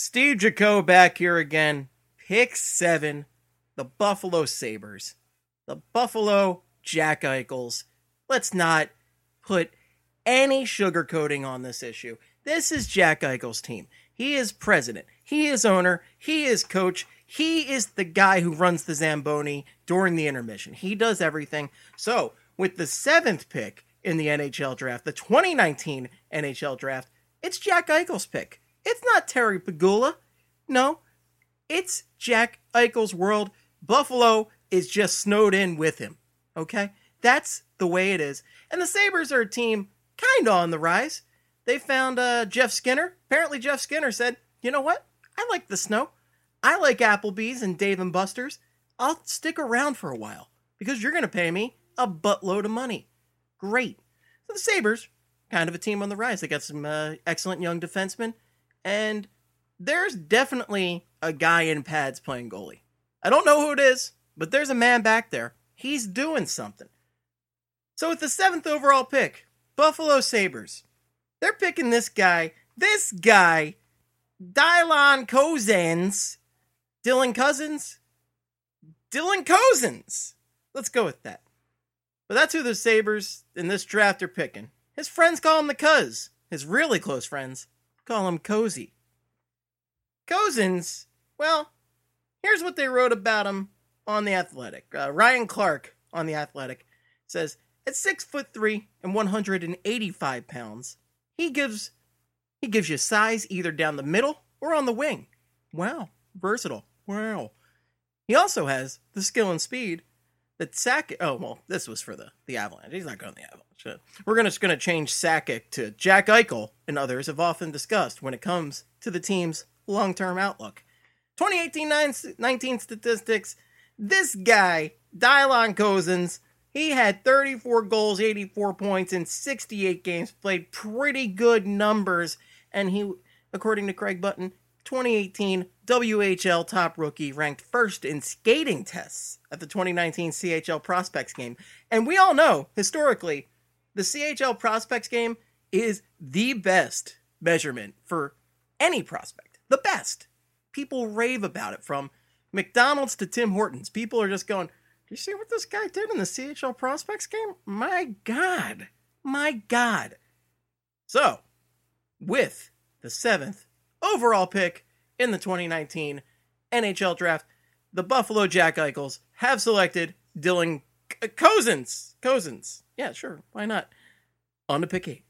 Steve Jaco back here again. Pick seven, the Buffalo Sabres. The Buffalo Jack Eichels. Let's not put any sugarcoating on this issue. This is Jack Eichel's team. He is president. He is owner. He is coach. He is the guy who runs the Zamboni during the intermission. He does everything. So, with the seventh pick in the NHL draft, the 2019 NHL draft, it's Jack Eichel's pick. It's not Terry Pegula. No, it's Jack Eichel's world. Buffalo is just snowed in with him. Okay? That's the way it is. And the Sabres are a team kind of on the rise. They found uh, Jeff Skinner. Apparently, Jeff Skinner said, you know what? I like the snow. I like Applebee's and Dave and Buster's. I'll stick around for a while because you're going to pay me a buttload of money. Great. So the Sabres, kind of a team on the rise. They got some uh, excellent young defensemen, and there's definitely a guy in pads playing goalie. I don't know who it is, but there's a man back there. He's doing something. So with the seventh overall pick, Buffalo Sabres, they're picking this guy, this guy, Dylan Cozens, Dylan Cousins, Dylan Cousins. Let's go with that. But that's who the Sabres in this draft are picking. His friends call him the Cuz. His really close friends call him Cozy. Cozens, well, here's what they wrote about him on the Athletic. Uh, Ryan Clark on the Athletic says at six foot three and 185 pounds, he gives he gives you size either down the middle or on the wing. Wow, versatile. Wow. He also has the skill and speed that Sakic. Oh well, this was for the the Avalanche. He's not going to the Avalanche. Uh, we're gonna just gonna change Sakic to Jack Eichel, and others have often discussed when it comes to the team's long term outlook. 2018-19 statistics. This guy, Dylan Cozens, he had 34 goals, 84 points in 68 games, played pretty good numbers, and he, according to Craig Button, 2018 WHL top rookie ranked first in skating tests at the 2019 CHL Prospects game. And we all know, historically, the CHL Prospects game is the best measurement for any prospect. The best. People rave about it from McDonald's to Tim Hortons. People are just going, you see what this guy did in the CHL Prospects game? My God. My God. So, with the seventh overall pick in the 2019 NHL draft, the Buffalo Jack Eichels have selected Dylan Cozens. Cozens. Yeah, sure. Why not? On to pick eight.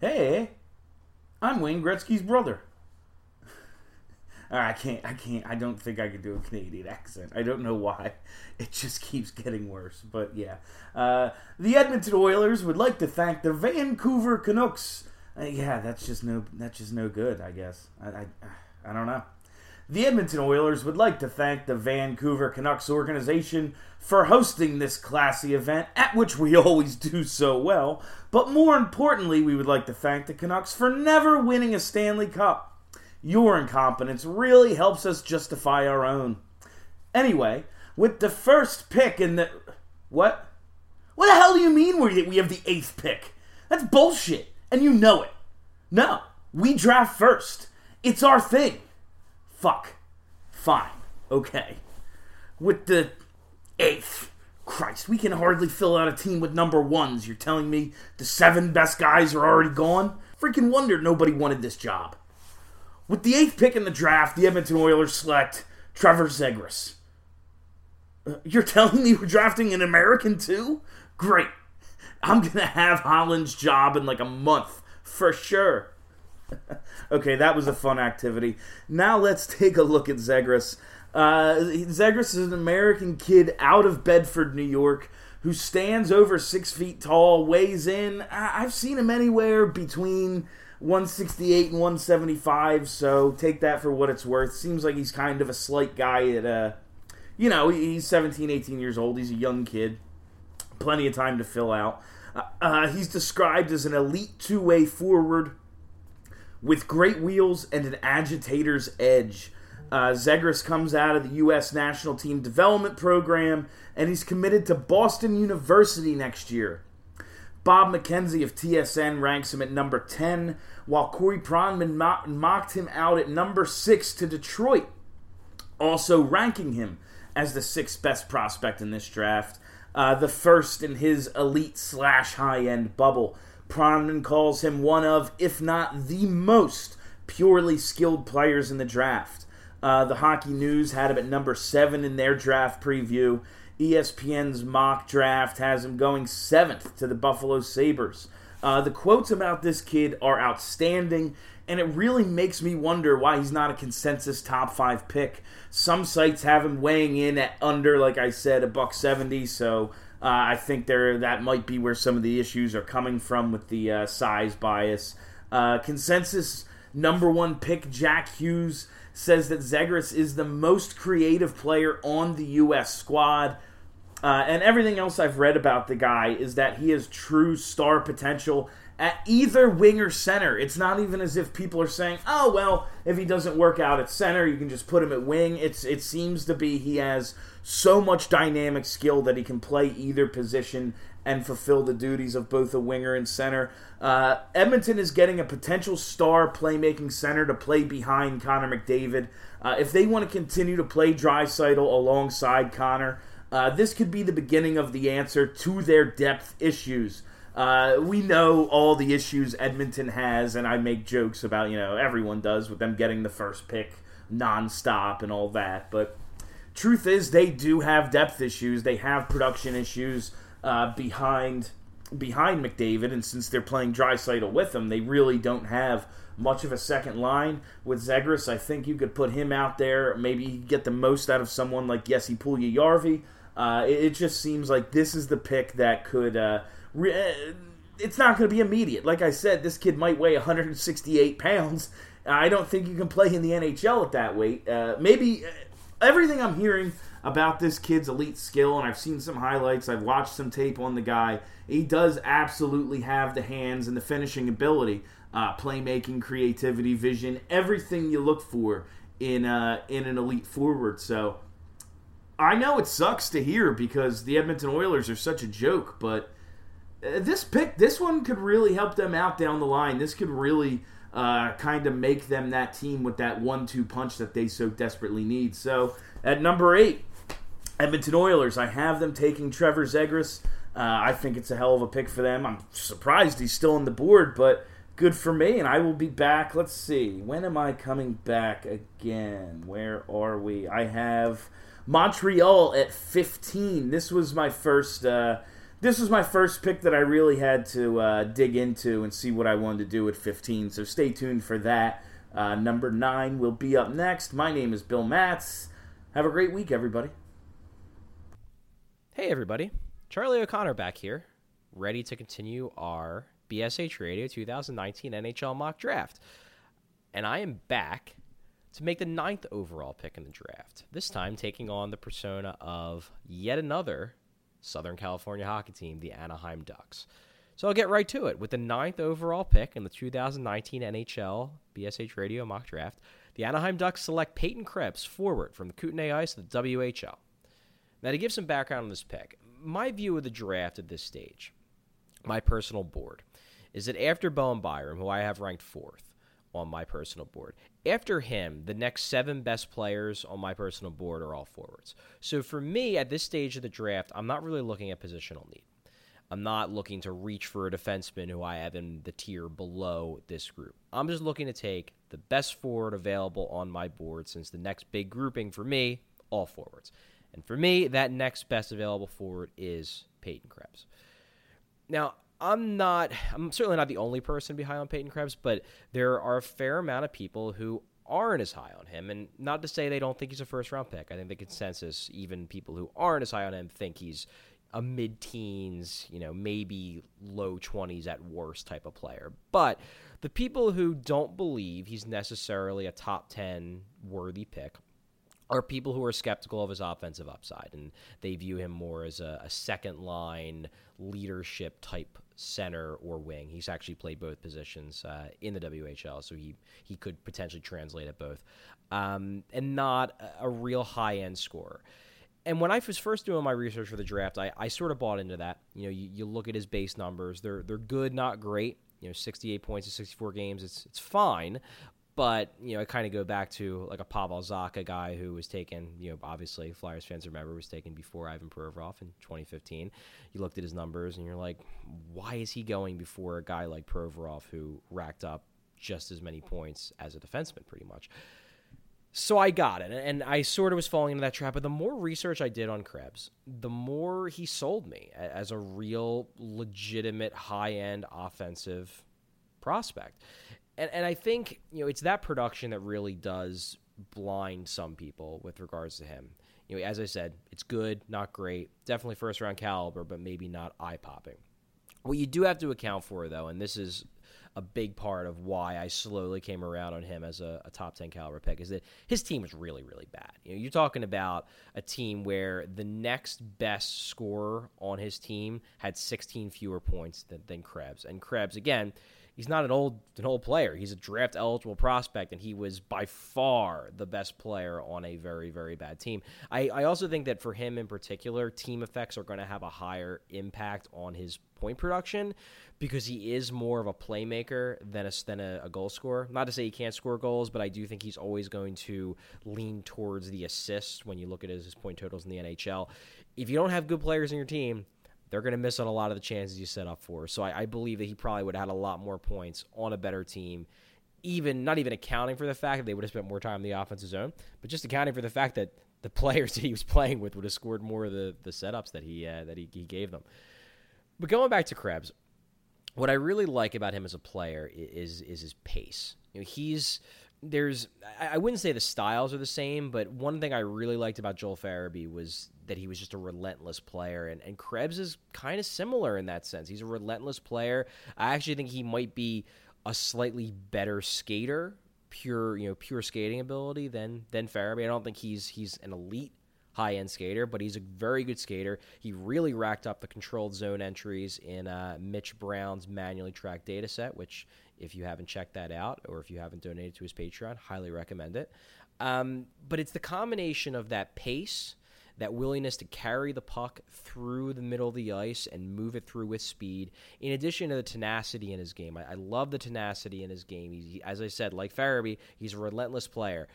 Hey, I'm Wayne Gretzky's brother. I can't. I can't. I don't think I can do a Canadian accent. I don't know why. It just keeps getting worse. But yeah, uh, the Edmonton Oilers would like to thank the Vancouver Canucks. Uh, yeah, that's just no. That's just no good. I guess. I, I. I don't know. The Edmonton Oilers would like to thank the Vancouver Canucks organization for hosting this classy event, at which we always do so well. But more importantly, we would like to thank the Canucks for never winning a Stanley Cup. Your incompetence really helps us justify our own. Anyway, with the first pick in the. What? What the hell do you mean we have the eighth pick? That's bullshit, and you know it. No, we draft first. It's our thing. Fuck. Fine. Okay. With the eighth. Christ, we can hardly fill out a team with number ones. You're telling me the seven best guys are already gone? Freaking wonder nobody wanted this job. With the eighth pick in the draft, the Edmonton Oilers select Trevor Zegras. Uh, you're telling me we're drafting an American too? Great. I'm going to have Holland's job in like a month, for sure. okay, that was a fun activity. Now let's take a look at Zegras. Uh, Zegras is an American kid out of Bedford, New York, who stands over six feet tall, weighs in. I've seen him anywhere between 168 and 175, so take that for what it's worth. Seems like he's kind of a slight guy at, uh, you know, he's 17, 18 years old. He's a young kid. Plenty of time to fill out. Uh, uh, he's described as an elite two way forward with great wheels and an agitator's edge. Uh, comes out of the U.S. National Team Development Program, and he's committed to Boston University next year. Bob McKenzie of TSN ranks him at number 10, while Corey Pronman mocked him out at number 6 to Detroit, also ranking him as the sixth best prospect in this draft, uh, the first in his elite slash high end bubble. Pronman calls him one of, if not the most, purely skilled players in the draft. Uh, the Hockey News had him at number seven in their draft preview. ESPN's mock draft has him going seventh to the Buffalo Sabres. Uh, the quotes about this kid are outstanding, and it really makes me wonder why he's not a consensus top five pick. Some sites have him weighing in at under, like I said, a buck seventy. So I think there that might be where some of the issues are coming from with the uh, size bias. Uh, consensus number one pick Jack Hughes says that Zegras is the most creative player on the U.S. squad. Uh, and everything else I've read about the guy is that he has true star potential at either wing or center. It's not even as if people are saying, "Oh well, if he doesn't work out at center, you can just put him at wing." It's it seems to be he has so much dynamic skill that he can play either position and fulfill the duties of both a winger and center. Uh, Edmonton is getting a potential star playmaking center to play behind Connor McDavid. Uh, if they want to continue to play Draisaitl alongside Connor, uh, this could be the beginning of the answer to their depth issues. Uh, we know all the issues Edmonton has, and I make jokes about, you know, everyone does with them getting the first pick nonstop and all that. But truth is, they do have depth issues. They have production issues uh, behind behind McDavid, and since they're playing Draisaitl with him, they really don't have much of a second line. With Zegras, I think you could put him out there. Maybe get the most out of someone like Jesse Puljujarvi. Uh, it, it, just seems like this is the pick that could. Uh, re- uh, it's not going to be immediate. Like I said, this kid might weigh 168 pounds. I don't think you can play in the NHL at that weight. Uh, maybe uh, everything I'm hearing about this kid's elite skill, and I've seen some highlights, I've watched some tape on the guy. He does absolutely have the hands and the finishing ability, uh, playmaking, creativity, vision, everything you look for in uh, in an elite forward. So I know it sucks to hear because the Edmonton Oilers are such a joke, but uh, this pick, this one could really help them out down the line. This could really uh, kind of make them that team with that one-two punch that they so desperately need. So at number eight, Edmonton Oilers, I have them taking Trevor Zegras. Uh, I think it's a hell of a pick for them. I'm surprised he's still on the board, but good for me. And I will be back. Let's see. When am I coming back again? Where are we? I have Montreal at 15. This was my first. Uh, this was my first pick that I really had to uh, dig into and see what I wanted to do at 15. So stay tuned for that. Uh, number nine will be up next. My name is Bill Matz. Have a great week, everybody. Hey, everybody. Charlie O'Connor back here, ready to continue our BSH Radio 2019 NHL mock draft. And I am back to make the ninth overall pick in the draft, this time taking on the persona of yet another Southern California hockey team, the Anaheim Ducks. So I'll get right to it. With the ninth overall pick in the 2019 NHL BSH Radio mock draft, the Anaheim Ducks select Peyton Krebs forward from the Kootenay Ice of the WHL. Now, to give some background on this pick, my view of the draft at this stage, my personal board, is that after Bowen Byram, who I have ranked fourth, on my personal board. After him, the next seven best players on my personal board are all forwards. So for me, at this stage of the draft, I'm not really looking at positional need. I'm not looking to reach for a defenseman who I have in the tier below this group. I'm just looking to take the best forward available on my board since the next big grouping for me, all forwards. And for me, that next best available forward is Peyton Krebs. Now, I'm not, I'm certainly not the only person behind on Peyton Krebs, but there are a fair amount of people who aren't as high on him. And not to say they don't think he's a first round pick. I think the consensus, even people who aren't as high on him, think he's a mid teens, you know, maybe low 20s at worst type of player. But the people who don't believe he's necessarily a top 10 worthy pick are people who are skeptical of his offensive upside and they view him more as a, a second line leadership type center or wing. He's actually played both positions uh, in the WHL, so he he could potentially translate at both, um, and not a, real high end scorer. and when I was first doing my research for the draft, I, I sort of bought into that. You know, you, you look at his base numbers; they're they're good, not great. You know, 68 points in 64 games, it's it's fine. But you know, I kind of go back to like a Pavel Zacha guy who was taken. You know, obviously Flyers fans remember was taken before Ivan Provorov in 2015. You looked at his numbers and you're like, why is he going before a guy like Provorov who racked up just as many points as a defenseman, pretty much? So I got it, and I sort of was falling into that trap. But the more research I did on Krebs, the more he sold me as a real, legitimate, high-end offensive prospect. And and I think you know it's that production that really does blind some people with regards to him. You know, as I said, it's good, not great, definitely first round caliber, but maybe not eye popping. What you do have to account for, though, and this is a big part of why I slowly came around on him as a, a, top 10 caliber pick is that his team was really, really bad. You know, you're talking about a team where the next best scorer on his team had 16 fewer points than, than Krebs. And Krebs, again, he's not an old an old player. He's a draft eligible prospect, and he was by far the best player on a very very bad team. I, I also think that for him in particular, team effects are going to have a higher impact on his point production because he is more of a playmaker than a than a, a goal scorer. Not to say he can't score goals, but I do think he's always going to lean towards the assists when you look at his, his point totals in the NHL. If you don't have good players in your team, they're going to miss on a lot of the chances you set up for. So I, I believe that he probably would have had a lot more points on a better team, even not even accounting for the fact that they would have spent more time in the offensive zone, but just accounting for the fact that the players that he was playing with would have scored more of the, the setups that he uh, that he, he gave them. But going back to Krebs, what I really like about him as a player is is his pace. You know, he's there's I wouldn't say the styles are the same, but one thing I really liked about Joel Farabee was that he was just a relentless player, and and Krebs is kind of similar in that sense. He's a relentless player. I actually think he might be a slightly better skater, pure you know pure skating ability than than Farabee. I don't think he's he's an elite high end skater, but he's a very good skater. He really racked up the controlled zone entries in uh, Mitch Brown's manually tracked data set, which if you haven't checked that out or if you haven't donated to his Patreon, highly recommend it. Um, but it's the combination of that pace, that willingness to carry the puck through the middle of the ice and move it through with speed, in addition to the tenacity in his game. I, I love the tenacity in his game. He, as I said, like Farabee, he's a relentless player.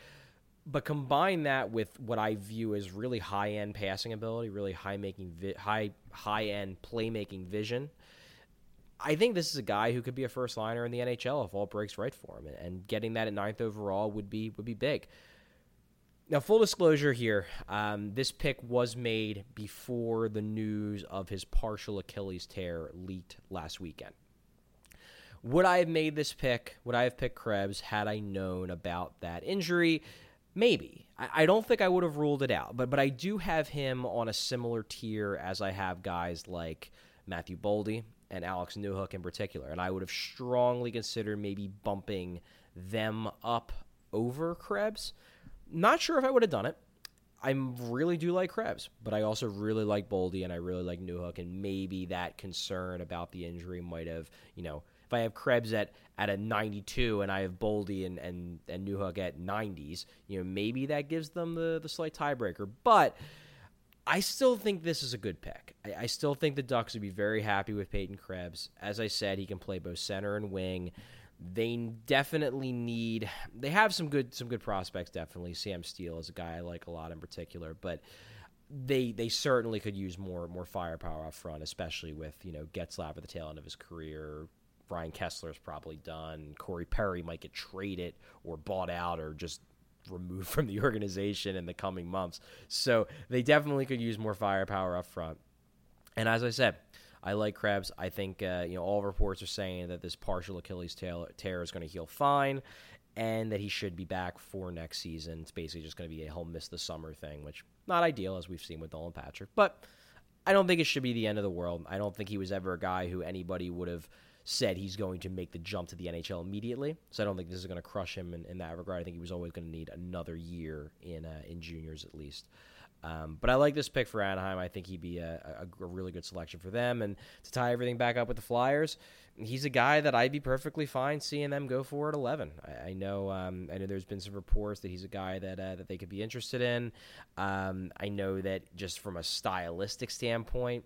But combine that with what I view as really high end passing ability, really high making, vi- high high end playmaking vision I think this is a guy who could be a first liner in the NHL if all breaks right for him, and getting that at ninth overall would be would be big. Now, full disclosure here, um, this pick was made before the news of his partial Achilles tear leaked last weekend. Would I have made this pick? Would I have picked Krebs had I known about that injury? Maybe. I, I don't think I would have ruled it out, but but I do have him on a similar tier as I have guys like Matthew Boldy and Alex Newhook in particular. And I would have strongly considered maybe bumping them up over Krebs. Not sure if I would have done it. I really do like Krebs, but I also really like Boldy and I really like Newhook. And maybe that concern about the injury might have, you know, if I have Krebs at, at a 92 and I have Boldy and, and, and Newhook at 90s, you know, maybe that gives them the, the slight tiebreaker. But I still think this is a good pick. I, I, still think the Ducks would be very happy with Peyton Krebs. As I said, he can play both center and wing. They definitely need. They have some good some good prospects. Definitely, Sam Steel is a guy I like a lot in particular, but they they certainly could use more more firepower up front, especially with you know Getzlaf at the tail end of his career. Ryan Kesler is probably done. Corey Perry might get traded or bought out or just removed from the organization in the coming months. So they definitely could use more firepower up front. And as I said, I like Krebs. I think uh, you know all reports are saying that this partial Achilles tear is going to heal fine, and that he should be back for next season. It's basically just going to be a he'll miss the summer thing, which not ideal as we've seen with Nolan Patrick, but I don't think it should be the end of the world. I don't think he was ever a guy who anybody would have said he's going to make the jump to the NHL immediately. So I don't think this is going to crush him in, in that regard. I think he was always going to need another year in uh, in juniors at least. Um, but I like this pick for Anaheim. I think he'd be a, a, a, really good selection for them. And to tie everything back up with the Flyers, he's a guy that I'd be perfectly fine seeing them go for at 11. I, I know um, I know there's been some reports that he's a guy that uh, that they could be interested in. Um, I know that just from a stylistic standpoint,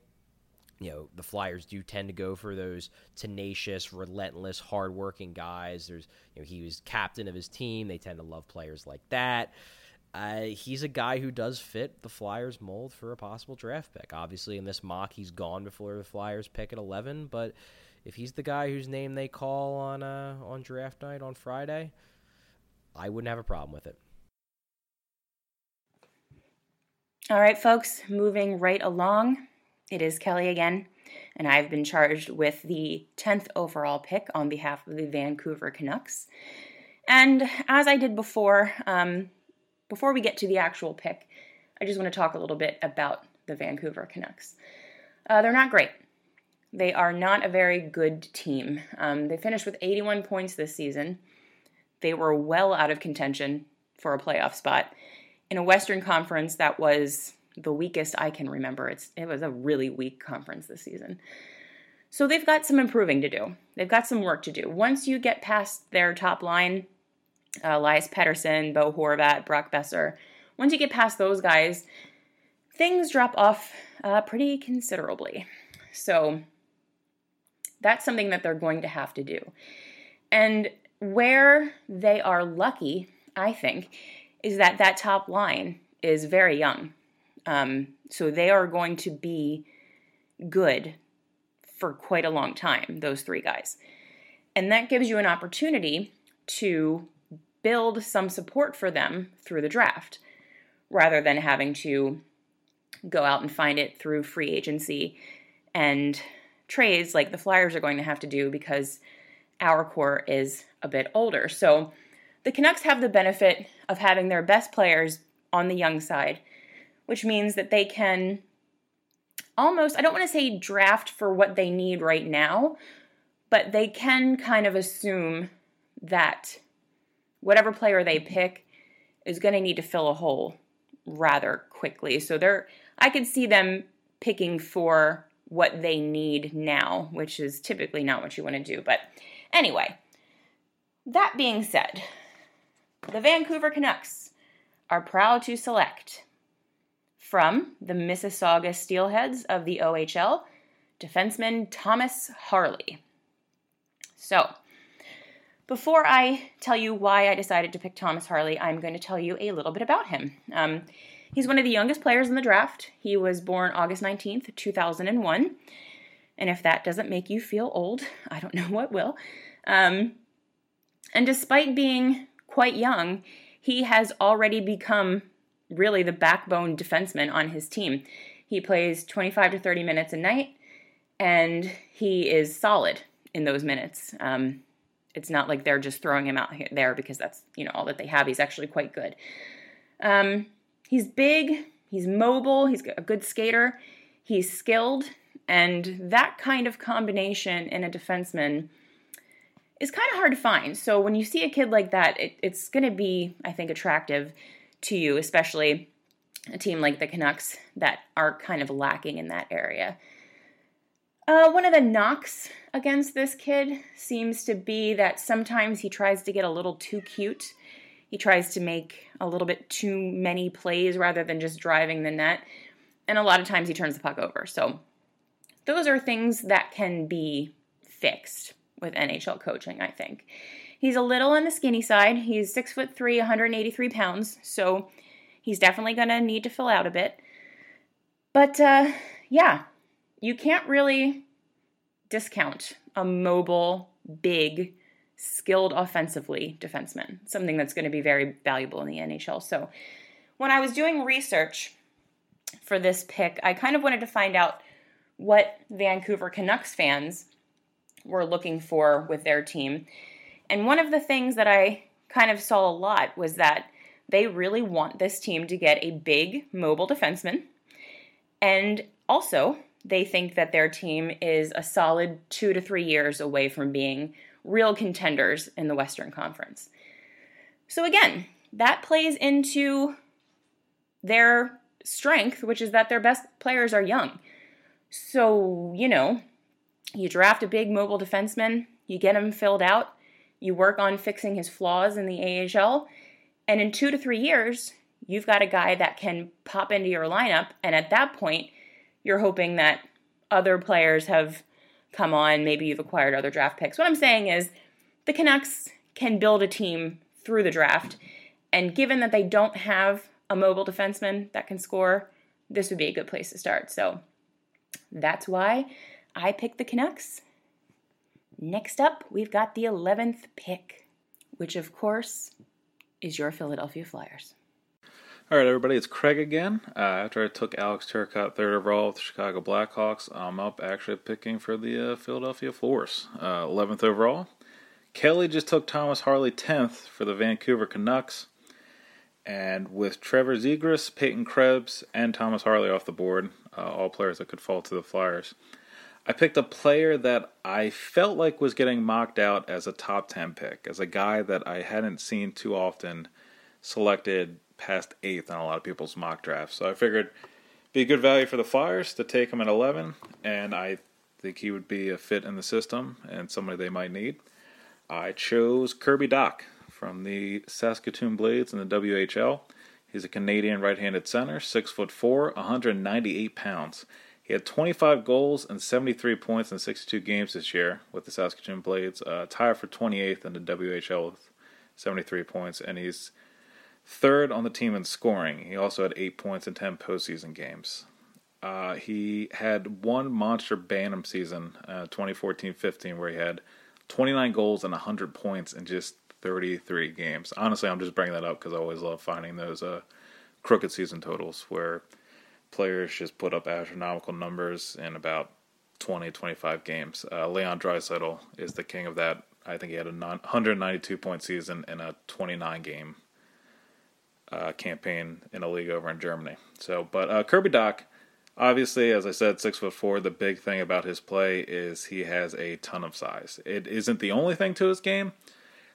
you know the Flyers do tend to go for those tenacious, relentless, hardworking guys. There's you know he was captain of his team. They tend to love players like that. Uh, he's a guy who does fit the Flyers mold for a possible draft pick. Obviously, in this mock, he's gone before the Flyers pick at 11. But if he's the guy whose name they call on uh, on draft night on Friday, I wouldn't have a problem with it. All right, folks, moving right along. It is Kelly again, and I've been charged with the 10th overall pick on behalf of the Vancouver Canucks. And as I did before, um, before we get to the actual pick, I just want to talk a little bit about the Vancouver Canucks. Uh, they're not great. They are not a very good team. Um, they finished with 81 points this season. They were well out of contention for a playoff spot in a Western Conference that was the weakest I can remember. It's, it was a really weak conference this season. So they've got some improving to do. They've got some work to do. Once you get past their top line, uh, Elias Pettersson, Bo Horvat, Brock Boeser. Once you get past those guys, things drop off uh, pretty considerably. So that's something that they're going to have to do. And where they are lucky, I think, is that that top line is very young. Um, so they are going to be good for quite a long time, those three guys. And that gives you an opportunity to build some support for them through the draft rather than having to go out and find it through free agency and trades like the Flyers are going to have to do because our core is a bit older. So the Canucks have the benefit of having their best players on the young side, which means that they can almost, I don't want to say draft for what they need right now, but they can kind of assume that whatever player they pick is going to need to fill a hole rather quickly. So they're I could see them picking for what they need now, which is typically not what you want to do. But anyway, that being said, the Vancouver Canucks are proud to select from the Mississauga Steelheads of the OHL, defenseman Thomas Harley. So, before I tell you why I decided to pick Thomas Harley, I'm going to tell you a little bit about him. Um, he's one of the youngest players in the draft. He was born August 19th, 2001. And if that doesn't make you feel old, I don't know what will. Um, and despite being quite young, he has already become really the backbone defenseman on his team. He plays 25 to 30 minutes a night, and he is solid in those minutes. Um, it's not like they're just throwing him out there because that's you know all that they have. He's actually quite good. Um, he's big. He's mobile. He's a good skater. He's skilled, and that kind of combination in a defenseman is kind of hard to find. So when you see a kid like that, it, it's going to be, I think, attractive to you, especially a team like the Canucks that are kind of lacking in that area. Uh, one of the knocks against this kid seems to be that sometimes he tries to get a little too cute. He tries to make a little bit too many plays rather than just driving the net. And a lot of times he turns the puck over. So those are things that can be fixed with NHL coaching, I think. He's a little on the skinny side. He's six foot three, 183 pounds, so he's definitely gonna need to fill out a bit. But uh, yeah, you can't really discount a mobile, big, skilled offensively defenseman, something that's going to be very valuable in the NHL. So, when I was doing research for this pick, I kind of wanted to find out what Vancouver Canucks fans were looking for with their team. And one of the things that I kind of saw a lot was that they really want this team to get a big mobile defenseman. And also, they think that their team is a solid two to three years away from being real contenders in the Western Conference. So, again, that plays into their strength, which is that their best players are young. So, you know, you draft a big mobile defenseman, you get him filled out, you work on fixing his flaws in the AHL, and in two to three years, you've got a guy that can pop into your lineup. And at that point, you're hoping that other players have come on. Maybe you've acquired other draft picks. What I'm saying is the Canucks can build a team through the draft. And given that they don't have a mobile defenseman that can score, this would be a good place to start. So that's why I picked the Canucks. Next up, we've got the 11th pick, which of course is your Philadelphia Flyers. All right, everybody, it's Craig again. Uh, after I took Alex Turcotte third overall with the Chicago Blackhawks, I'm up actually picking for the uh, Philadelphia Force, uh, 11th overall. Kelly just took Thomas Harley 10th for the Vancouver Canucks. And with Trevor Zegras, Peyton Krebs, and Thomas Harley off the board, uh, all players that could fall to the Flyers, I picked a player that I felt like was getting mocked out as a top 10 pick, as a guy that I hadn't seen too often selected past eighth on a lot of people's mock drafts. So I figured be a good value for the Flyers to take him at 11, and I think he would be a fit in the system and somebody they might need. I chose Kirby Dach from the Saskatoon Blades in the WHL. He's a Canadian right-handed center, six foot four, 198 pounds. He had 25 goals and 73 points in 62 games this year with the Saskatoon Blades, uh, tied for 28th in the WHL with 73 points, and he's third on the team in scoring. He also had eight points in 10 postseason games. Uh, he had one monster Bantam season, 2014-15, uh, where he had 29 goals and 100 points in just 33 games. Honestly, I'm just bringing that up because I always love finding those uh, crooked season totals where – players just put up astronomical numbers in about 20, 25 games. Uh, Leon Draisaitl is the king of that. I think he had a 192 point season in a 29 game uh, campaign in a league over in Germany. So, but uh, Kirby Dach, obviously, as I said, six foot four. The big thing about his play is he has a ton of size. It isn't the only thing to his game.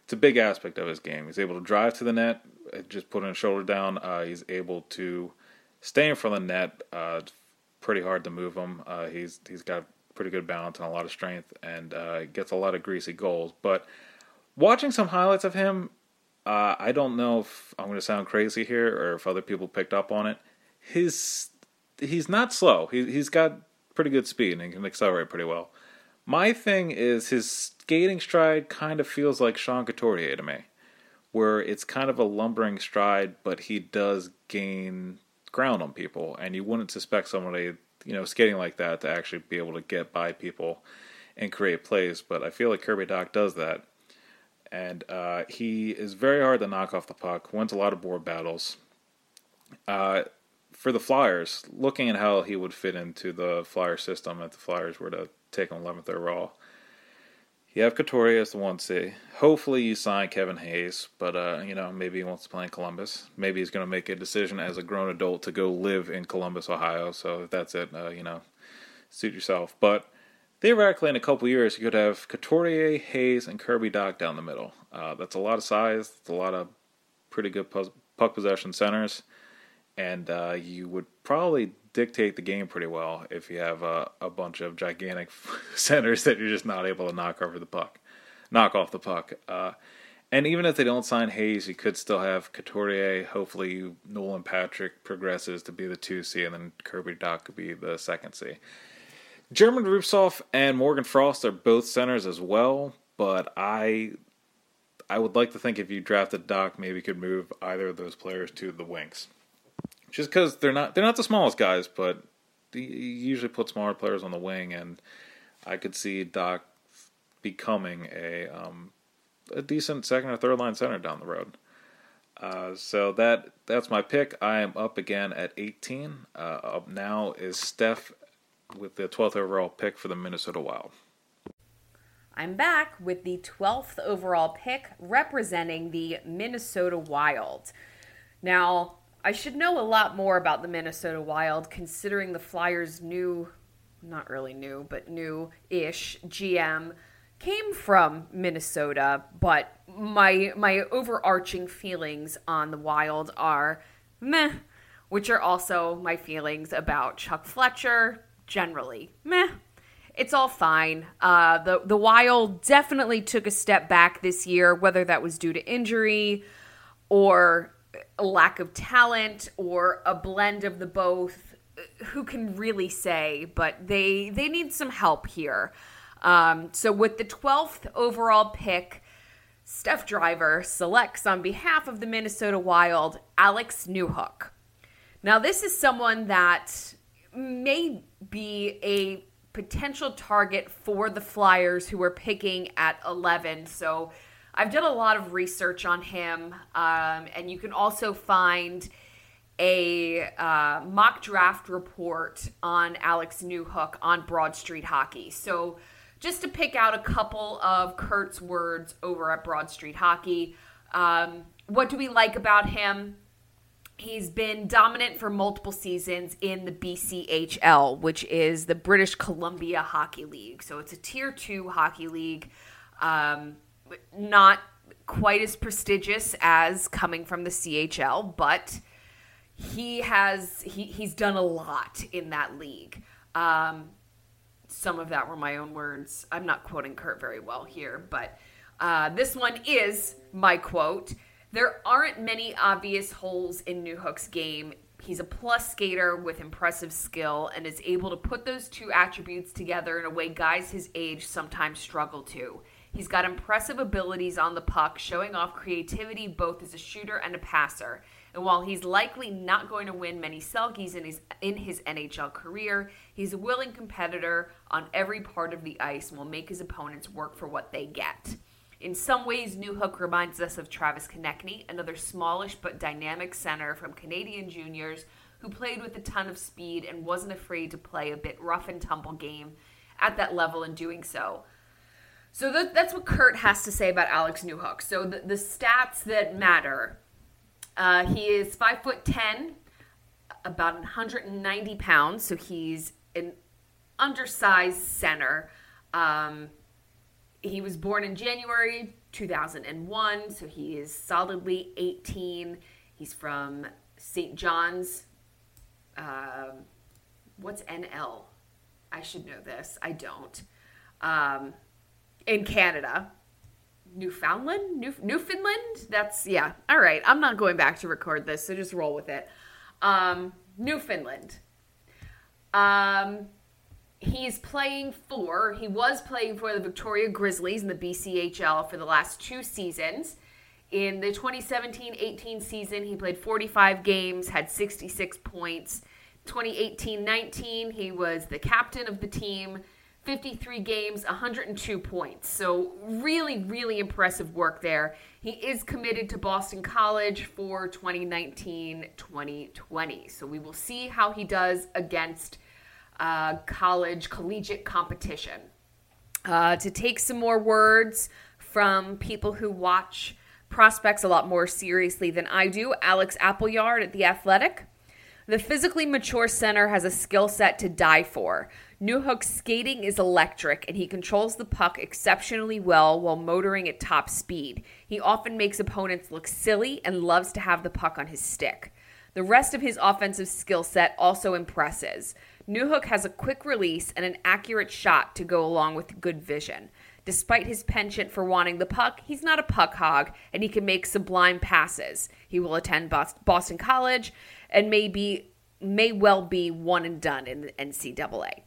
It's a big aspect of his game. He's able to drive to the net, just putting his shoulder down. Uh, he's able to stay in front of the net, uh, pretty hard to move him. Uh, he's he's got pretty good balance and a lot of strength, and uh, gets a lot of greasy goals. But watching some highlights of him, uh, I don't know if I'm going to sound crazy here or if other people picked up on it. His he's not slow. He he's got pretty good speed and he can accelerate pretty well. My thing is his skating stride kind of feels like Sean Couturier to me, where it's kind of a lumbering stride, but he does gain ground on people, and you wouldn't suspect somebody, you know, skating like that to actually be able to get by people and create plays. But I feel like Kirby Dach does that, and uh, he is very hard to knock off the puck. Wins a lot of board battles. Uh, for the Flyers, looking at how he would fit into the Flyer system if the Flyers were to take him 11th overall, you have Couturier as the one C. Hopefully, you sign Kevin Hayes, but uh, you know maybe he wants to play in Columbus. Maybe he's going to make a decision as a grown adult to go live in Columbus, Ohio. So if that's it, uh, you know, suit yourself. But theoretically, in a couple years, you could have Couturier, Hayes, and Kirby Dach down the middle. Uh, that's a lot of size. It's a lot of pretty good puck possession centers, and uh, you would probably dictate the game pretty well if you have a, a bunch of gigantic centers that you're just not able to knock over the puck, knock off the puck. Uh, and even if they don't sign Hayes, you could still have Couturier. Hopefully, Nolan Patrick progresses to be the 2C, and then Kirby Dach could be the second C. German Rubtsov and Morgan Frost are both centers as well, but I I would like to think if you drafted Dach, maybe you could move either of those players to the wings just because they're not they're not the smallest guys, but he usually put smaller players on the wing, and I could see Dach becoming a um, a decent second or third line center down the road. Uh, so that that's my pick. I am up again at 18. Uh, up now is Steph with the 12th overall pick for the Minnesota Wild. I'm back with the 12th overall pick representing the Minnesota Wild. Now, I should know a lot more about the Minnesota Wild considering the Flyers' new, not really new, but new ish GM came from Minnesota, but my my overarching feelings on the Wild are meh. which are also my feelings about Chuck Fletcher generally. Meh. It's all fine. Uh, the the Wild definitely took a step back this year, whether that was due to injury or a lack of talent or a blend of the both. Who can really say? But they they need some help here. Um, so with the 12th overall pick, Steph Driver selects on behalf of the Minnesota Wild Alex Newhook. Now, this is someone that may be a potential target for the Flyers who are picking at 11. So I've done a lot of research on him, um, and you can also find a uh, mock draft report on Alex Newhook on Broad Street Hockey. So just to pick out a couple of Kurt's words over at Broad Street Hockey, um, what do we like about him? He's been dominant for multiple seasons in the BCHL, which is the British Columbia Hockey League. So it's a tier two hockey league, um, not quite as prestigious as coming from the CHL, but he has he, he's done a lot in that league. Um, some of that were my own words. I'm not quoting Kurt very well here, but uh, this one is my quote. There aren't many obvious holes in Newhook's game. He's a plus skater with impressive skill and is able to put those two attributes together in a way guys his age sometimes struggle to. He's got impressive abilities on the puck, showing off creativity both as a shooter and a passer. And while he's likely not going to win many Selkies in his in his NHL career, he's a willing competitor on every part of the ice and will make his opponents work for what they get. In some ways, Newhook reminds us of Travis Konecny, another smallish but dynamic center from Canadian juniors who played with a ton of speed and wasn't afraid to play a bit rough and tumble game at that level in doing so. So th- that's what Kurt has to say about Alex Newhook. So the, the stats that matter. Uh, he is five foot ten, about 190 pounds. So he's an undersized center. Um, he was born in January 2001, so he is solidly 18. He's from St. John's. Um, what's NL? I should know this. I don't. Um, in Canada. Newfoundland? New- Newfoundland? That's, yeah. All right. I'm not going back to record this, so just roll with it. Um, Newfoundland. Um, he's playing for, he was playing for the Victoria Grizzlies in the BCHL for the last two seasons. In the 2017 18 season, he played 45 games, had 66 points. 2018 19, he was the captain of the team, 53 games, 102 points. So, really, really impressive work there. He is committed to Boston College for 2019 2020. So, we will see how he does against uh, college collegiate competition. Uh, to take some more words from people who watch prospects a lot more seriously than I do, Alex Appleyard at The Athletic. The physically mature center has a skill set to die for. Newhook's skating is electric, and he controls the puck exceptionally well while motoring at top speed. He often makes opponents look silly and loves to have the puck on his stick. The rest of his offensive skill set also impresses. Newhook has a quick release and an accurate shot to go along with good vision. Despite his penchant for wanting the puck, he's not a puck hog and he can make sublime passes. He will attend Boston College and may, be, may well be one and done in the NCAA.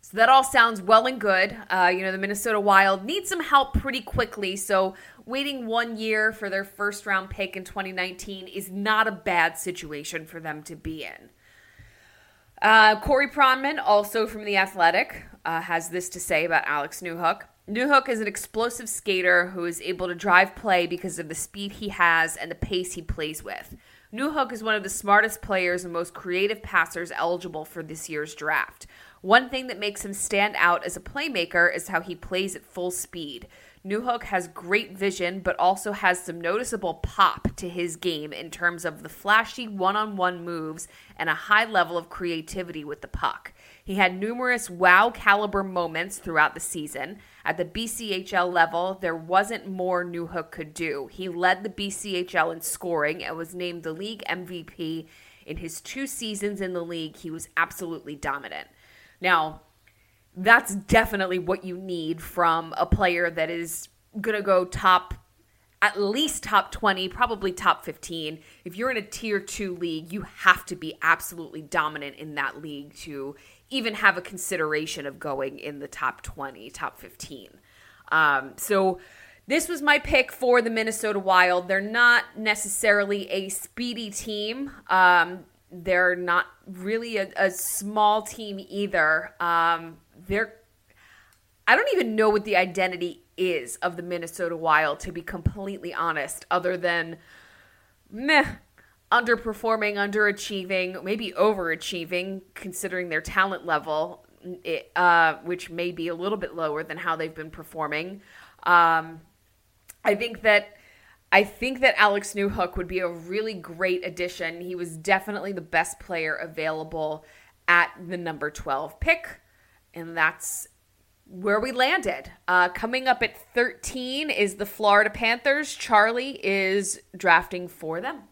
So that all sounds well and good. Uh, you know, the Minnesota Wild need some help pretty quickly. So waiting one year for their first round pick in 2019 is not a bad situation for them to be in. Uh, Corey Pronman, also from The Athletic, uh, has this to say about Alex Newhook. Newhook is an explosive skater who is able to drive play because of the speed he has and the pace he plays with. Newhook is one of the smartest players and most creative passers eligible for this year's draft. One thing that makes him stand out as a playmaker is how he plays at full speed. Newhook has great vision, but also has some noticeable pop to his game in terms of the flashy one on one moves and a high level of creativity with the puck. He had numerous wow caliber moments throughout the season. At the BCHL level, there wasn't more Newhook could do. He led the BCHL in scoring and was named the league MVP In his two seasons in the league, he was absolutely dominant. Now, that's definitely what you need from a player that is going to go top at least top 20, probably top 15. If you're in a tier 2 league, you have to be absolutely dominant in that league to even have a consideration of going in the top 20, top 15. Um, so this was my pick for the Minnesota Wild. They're not necessarily a speedy team. Um, they're not really a, a small team either. Um, they're I don't even know what the identity is of the Minnesota Wild, to be completely honest, other than meh, underperforming, underachieving, maybe overachieving, considering their talent level, it, uh, which may be a little bit lower than how they've been performing. Um, I think that. I think that Alex Newhook would be a really great addition. He was definitely the best player available at the number 12 pick. And that's where we landed. Uh, coming up at 13 is the Florida Panthers. Charlie is drafting for them.